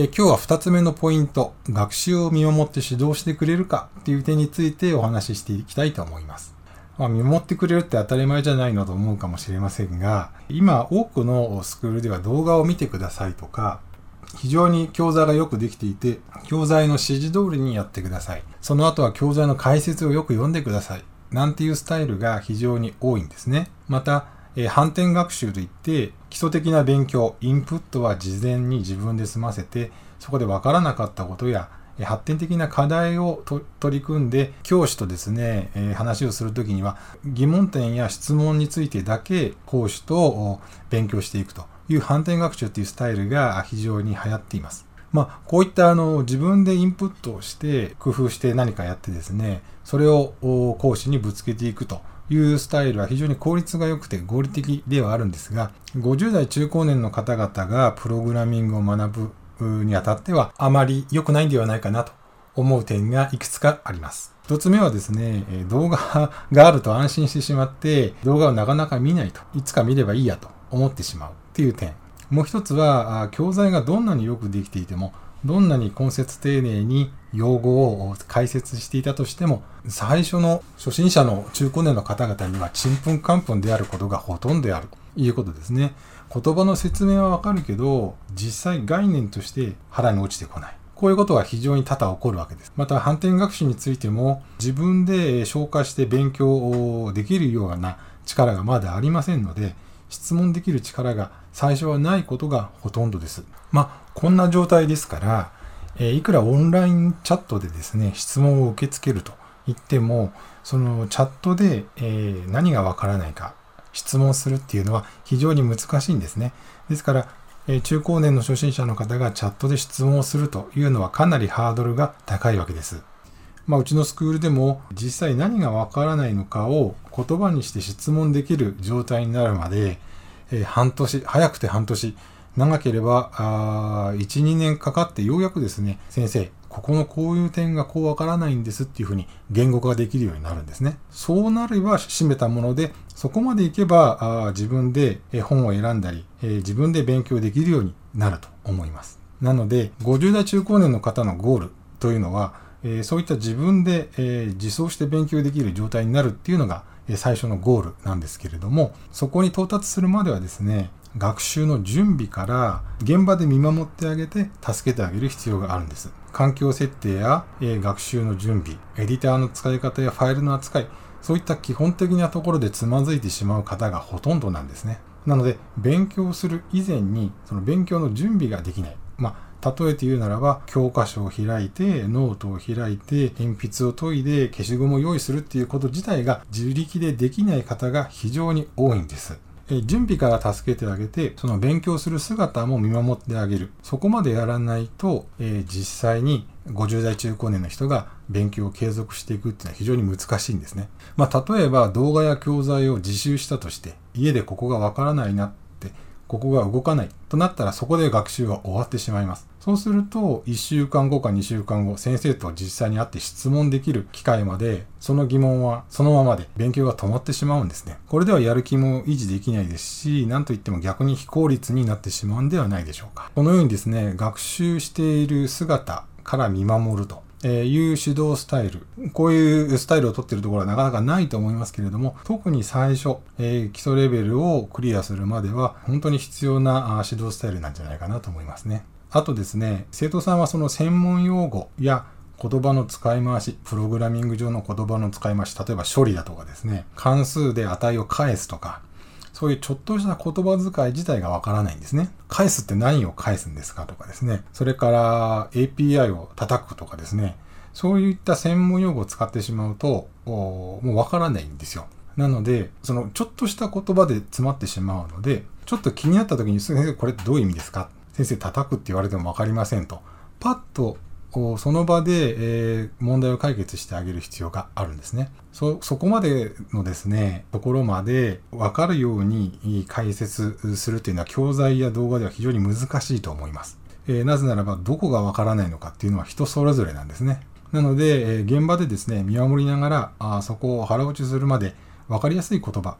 え今日は2つ目のポイント、学習を見守って指導してくれるかっていう点についてお話ししていきたいと思います。まあ、見守ってくれるって当たり前じゃないのと思うかもしれませんが、今多くのスクールでは動画を見てくださいとか、非常に教材がよくできていて、教材の指示通りにやってください。その後は教材の解説をよく読んでください。なんていうスタイルが非常に多いんですね。また、えー、反転学習といって基礎的な勉強、インプットは事前に自分で済ませて、そこで分からなかったことや、発展的な課題を取り組んで、教師とですね、えー、話をするときには、疑問点や質問についてだけ講師と勉強していくという反転学習っていうスタイルが非常に流行っています。まあ、こういったあの自分でインプットをして工夫して何かやってですね、それを講師にぶつけていくというスタイルは非常に効率が良くて合理的ではあるんですが、50代中高年の方々がプログラミングを学ぶにあたってはあまり良くないんではないかなと思う点がいくつかあります。一つ目はですね、動画があると安心してしまって、動画をなかなか見ないと、いつか見ればいいやと思ってしまうっていう点。もう一つは、教材がどんなによくできていても、どんなに根節丁寧に用語を解説していたとしても、最初の初心者の中高年の方々にはちんぷんかんぷんであることがほとんどであるということですね。言葉の説明はわかるけど、実際概念として腹に落ちてこない。こういうことは非常に多々起こるわけです。また反転学習についても自分で消化して勉強できるような力がまだありませんので、質問できる力が最初はないことがほとんどです。まあ、こんな状態ですから、えいくらオンラインチャットでですね、質問を受け付けると言っても、そのチャットで、え何がわからないか質問するっていうのは非常に難しいんですね。ですから、え中高年の初心者の方がチャットで質問をするというのはかなりハードルが高いわけです。まあ、うちのスクールでも実際何がわからないのかを言葉にして質問できる状態になるまで、えー、半年、早くて半年、長ければあ1、2年かかってようやくですね、先生、ここのこういう点がこうわからないんですっていうふうに言語化できるようになるんですね。そうなれば締めたもので、そこまでいけばあ自分で本を選んだり、えー、自分で勉強できるようになると思います。なので、50代中高年の方のゴールというのは、えそういった自分で、え自走して勉強できる状態になるっていうのが、え最初のゴールなんですけれども、そこに到達するまではですね、学習の準備から現場で見守ってあげて助けてあげる必要があるんです。環境設定や、え学習の準備、エディターの使い方やファイルの扱い、そういった基本的なところでつまずいてしまう方がほとんどなんですね。なので、勉強する以前に、その勉強の準備ができない。まあ、例えて言うならば、教科書を開いて、ノートを開いて、鉛筆を研いで、消しゴムを用意するっていうこと自体が自力でできない方が非常に多いんです。準備から助けてあげて、その勉強する姿も見守ってあげる。そこまでやらないと、えー、実際に50代中高年の人が勉強を継続していくっていうのは非常に難しいんですね。まあ、例えば動画や教材を自習したとして、家でここがわからないなっここが動かないとなったらそこで学習は終わってしまいます。そうすると、1週間後か2週間後、先生と実際に会って質問できる機会まで、その疑問はそのままで勉強が止まってしまうんですね。これではやる気も維持できないですし、なんといっても逆に非効率になってしまうんではないでしょうか。このようにですね、学習している姿から見守ると。えーいう指導スタイル。こういうスタイルをとってるところはなかなかないと思いますけれども、特に最初、えー、基礎レベルをクリアするまでは、本当に必要な指導スタイルなんじゃないかなと思いますね。あとですね、生徒さんはその専門用語や言葉の使い回し、プログラミング上の言葉の使い回し、例えば処理だとかですね、関数で値を返すとか、そういうちょっとした言葉遣い自体がわからないんですね。返すって何を返すんですかとかですね。それから API を叩くとかですね。そういった専門用語を使ってしまうと、もうわからないんですよ。なので、そのちょっとした言葉で詰まってしまうので、ちょっと気になった時に、先生これってどういう意味ですか？先生叩くって言われてもわかりませんと。パッとその場で、えー、問題を解決してあげる必要があるんですね。そ、そこまでのですね、ところまで分かるように解説するっていうのは教材や動画では非常に難しいと思います。えー、なぜならばどこが分からないのかっていうのは人それぞれなんですね。なので、えー、現場でですね、見守りながら、あそこを腹落ちするまで分かりやすい言葉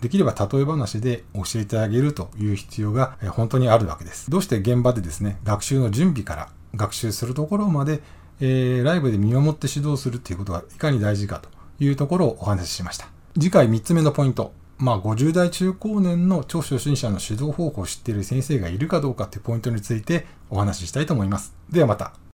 できれば例え話で教えてあげるという必要が本当にあるわけです。どうして現場でですね、学習の準備から学習するところまで、えー、ライブで見守って指導するっていうことがいかに大事かというところをお話ししました。次回3つ目のポイント。まあ、50代中高年の超初心者の指導方法を知っている先生がいるかどうかっていうポイントについてお話ししたいと思います。ではまた。